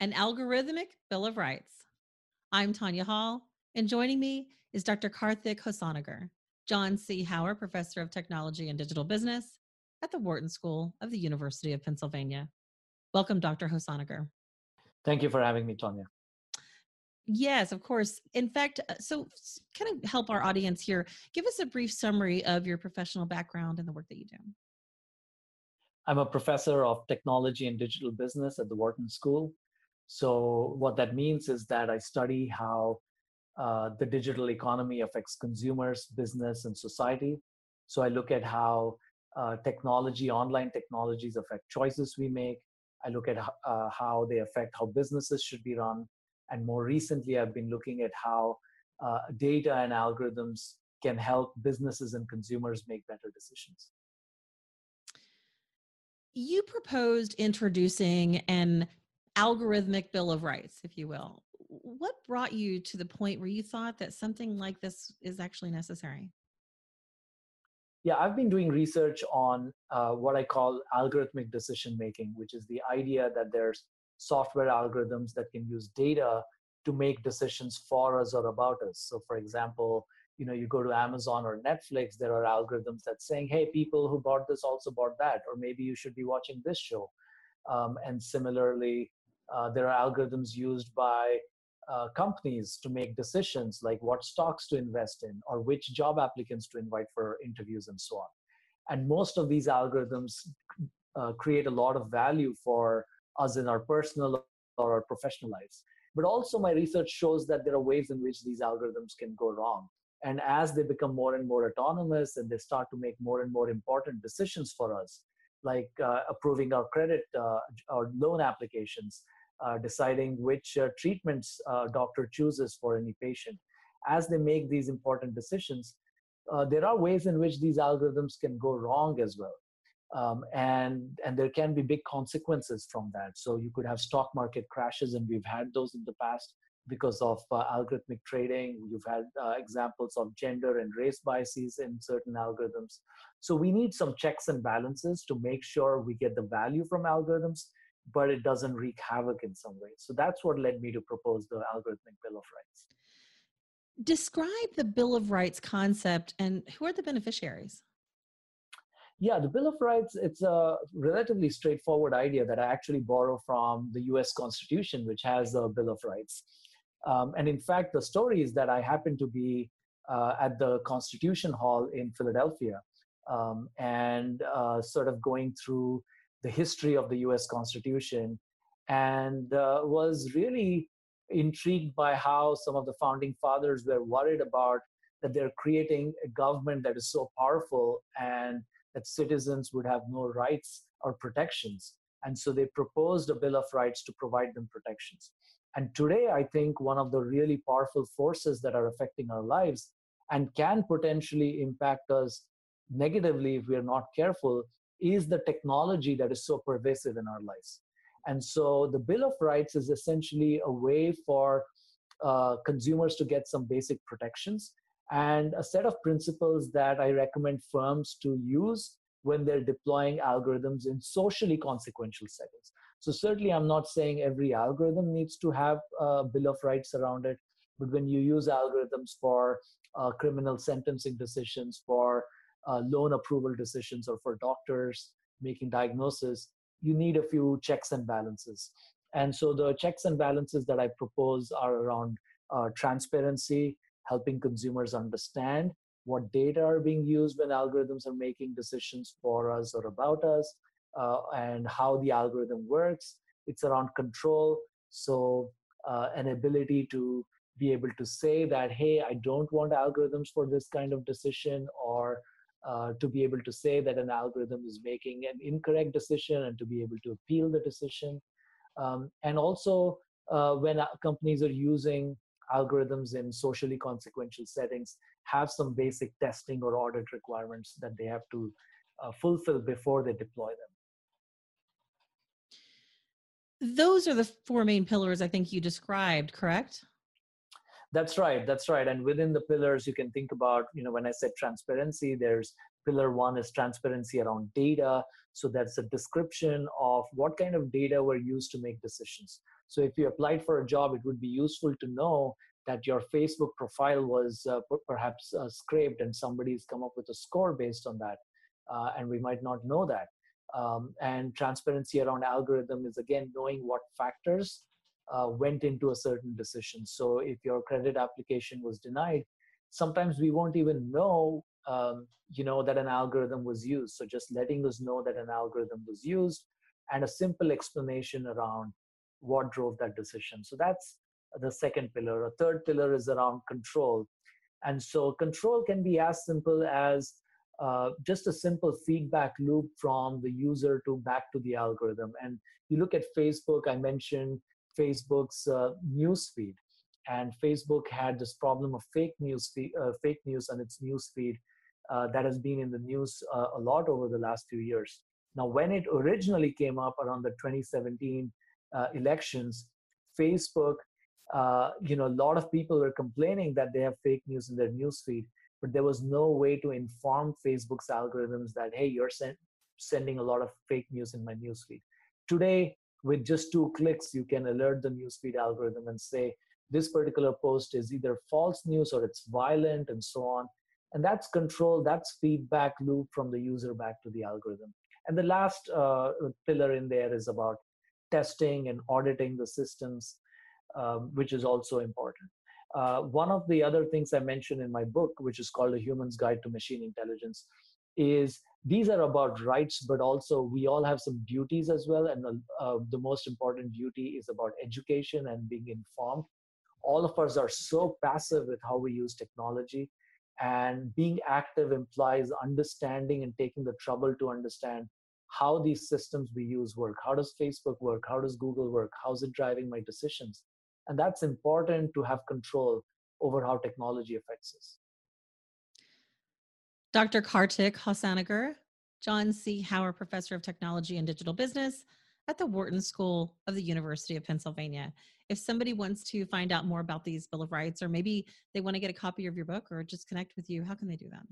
an algorithmic Bill of Rights. I'm Tanya Hall, and joining me is Dr. Karthik Hosanagar, John C. Hower Professor of Technology and Digital Business at the Wharton School of the University of Pennsylvania. Welcome, Dr. Hosanagar. Thank you for having me, Tanya. Yes, of course. In fact, uh, so kind of help our audience here. Give us a brief summary of your professional background and the work that you do. I'm a professor of technology and digital business at the Wharton School. So, what that means is that I study how uh, the digital economy affects consumers, business, and society. So, I look at how uh, technology, online technologies affect choices we make. I look at uh, how they affect how businesses should be run and more recently, I've been looking at how uh, data and algorithms can help businesses and consumers make better decisions. You proposed introducing an algorithmic Bill of Rights, if you will. What brought you to the point where you thought that something like this is actually necessary? Yeah, I've been doing research on uh, what I call algorithmic decision making, which is the idea that there's software algorithms that can use data to make decisions for us or about us. So, for example, you know, you go to Amazon or Netflix, there are algorithms that saying, "Hey, people who bought this also bought that," or maybe you should be watching this show. Um, and similarly, uh, there are algorithms used by uh, companies to make decisions like what stocks to invest in or which job applicants to invite for interviews and so on. And most of these algorithms uh, create a lot of value for us in our personal or our professional lives. But also, my research shows that there are ways in which these algorithms can go wrong. And as they become more and more autonomous and they start to make more and more important decisions for us, like uh, approving our credit uh, or loan applications, deciding which uh, treatments uh, doctor chooses for any patient, as they make these important decisions, uh, there are ways in which these algorithms can go wrong as well. Um, and and there can be big consequences from that. So you could have stock market crashes and we've had those in the past because of uh, algorithmic trading. You've had uh, examples of gender and race biases in certain algorithms. So we need some checks and balances to make sure we get the value from algorithms but it doesn't wreak havoc in some way. So that's what led me to propose the algorithmic bill of rights. Describe the bill of rights concept and who are the beneficiaries? Yeah, the Bill of Rights, it's a relatively straightforward idea that I actually borrow from the US Constitution, which has a Bill of Rights. Um, and in fact, the story is that I happened to be uh, at the Constitution Hall in Philadelphia um, and uh, sort of going through the history of the US Constitution and uh, was really intrigued by how some of the founding fathers were worried about that they're creating a government that is so powerful and that citizens would have no rights or protections. And so they proposed a Bill of Rights to provide them protections. And today, I think one of the really powerful forces that are affecting our lives and can potentially impact us negatively if we are not careful is the technology that is so pervasive in our lives. And so the Bill of Rights is essentially a way for uh, consumers to get some basic protections and a set of principles that I recommend firms to use when they're deploying algorithms in socially consequential settings. So, certainly, I'm not saying every algorithm needs to have a Bill of Rights around it, but when you use algorithms for uh, criminal sentencing decisions, for uh, loan approval decisions, or for doctors making diagnosis, you need a few checks and balances. And so, the checks and balances that I propose are around uh, transparency, helping consumers understand what data are being used when algorithms are making decisions for us or about us, uh, and how the algorithm works. It's around control. So, uh, an ability to be able to say that, hey, I don't want algorithms for this kind of decision, or uh, to be able to say that an algorithm is making an incorrect decision and to be able to appeal the decision. Um, and also, uh, when companies are using algorithms in socially consequential settings have some basic testing or audit requirements that they have to uh, fulfill before they deploy them. Those are the four main pillars I think you described, correct? That's right. That's right. And within the pillars, you can think about, you know, when I said transparency, there's pillar one is transparency around data. So that's a description of what kind of data were used to make decisions. So if you applied for a job, it would be useful to know that your Facebook profile was uh, perhaps uh, scraped and somebody's come up with a score based on that. Uh, and we might not know that. Um, and transparency around algorithm is again knowing what factors uh, went into a certain decision. So if your credit application was denied, sometimes we won't even know um, you know that an algorithm was used. So just letting us know that an algorithm was used and a simple explanation around what drove that decision. So that's the second pillar. A third pillar is around control. And so control can be as simple as uh, just a simple feedback loop from the user to back to the algorithm. And you look at facebook i mentioned facebook's uh, news feed and facebook had this problem of fake news uh, fake news on its news feed uh, that has been in the news uh, a lot over the last few years. Now, when it originally came up around the 2017 uh, elections, Facebook, uh, you know, a lot of people were complaining that they have fake news in their newsfeed, but there was no way to inform Facebook's algorithms that, hey, you're send, sending a lot of fake news in my newsfeed. Today, with just two clicks, you can alert the newsfeed algorithm and say, this particular post is either false news or it's violent and so on. And that's control that's feedback loop from the user back to the algorithm. And the last uh, pillar in there is about testing and auditing the systems um, which is also important. Uh, one of the other things i mentioned in my book which is called a human's guide to machine intelligence is these are about rights but also we all have some duties as well and uh, the most important duty is about education and being informed all of us are so passive with how we use technology and being active implies understanding and taking the trouble to understand how these systems we use work. How does Facebook work? How does Google work? How's it driving my decisions? And that's important to have control over how technology affects us. Dr. Karthik Hosanagar, John C. Howard Professor of Technology and Digital Business at the Wharton School of the University of Pennsylvania if somebody wants to find out more about these Bill of Rights, or maybe they want to get a copy of your book or just connect with you, how can they do that?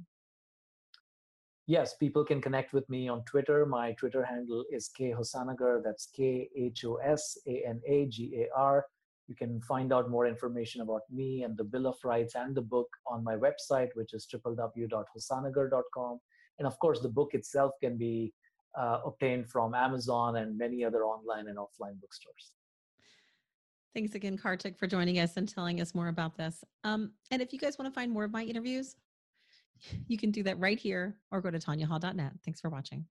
Yes, people can connect with me on Twitter. My Twitter handle is K Hosanagar. That's K H O S A N A G A R. You can find out more information about me and the Bill of Rights and the book on my website, which is www.hosanagar.com. And of course, the book itself can be uh, obtained from Amazon and many other online and offline bookstores. Thanks again, Karthik, for joining us and telling us more about this. Um, and if you guys want to find more of my interviews, you can do that right here or go to tanyahall.net. Thanks for watching.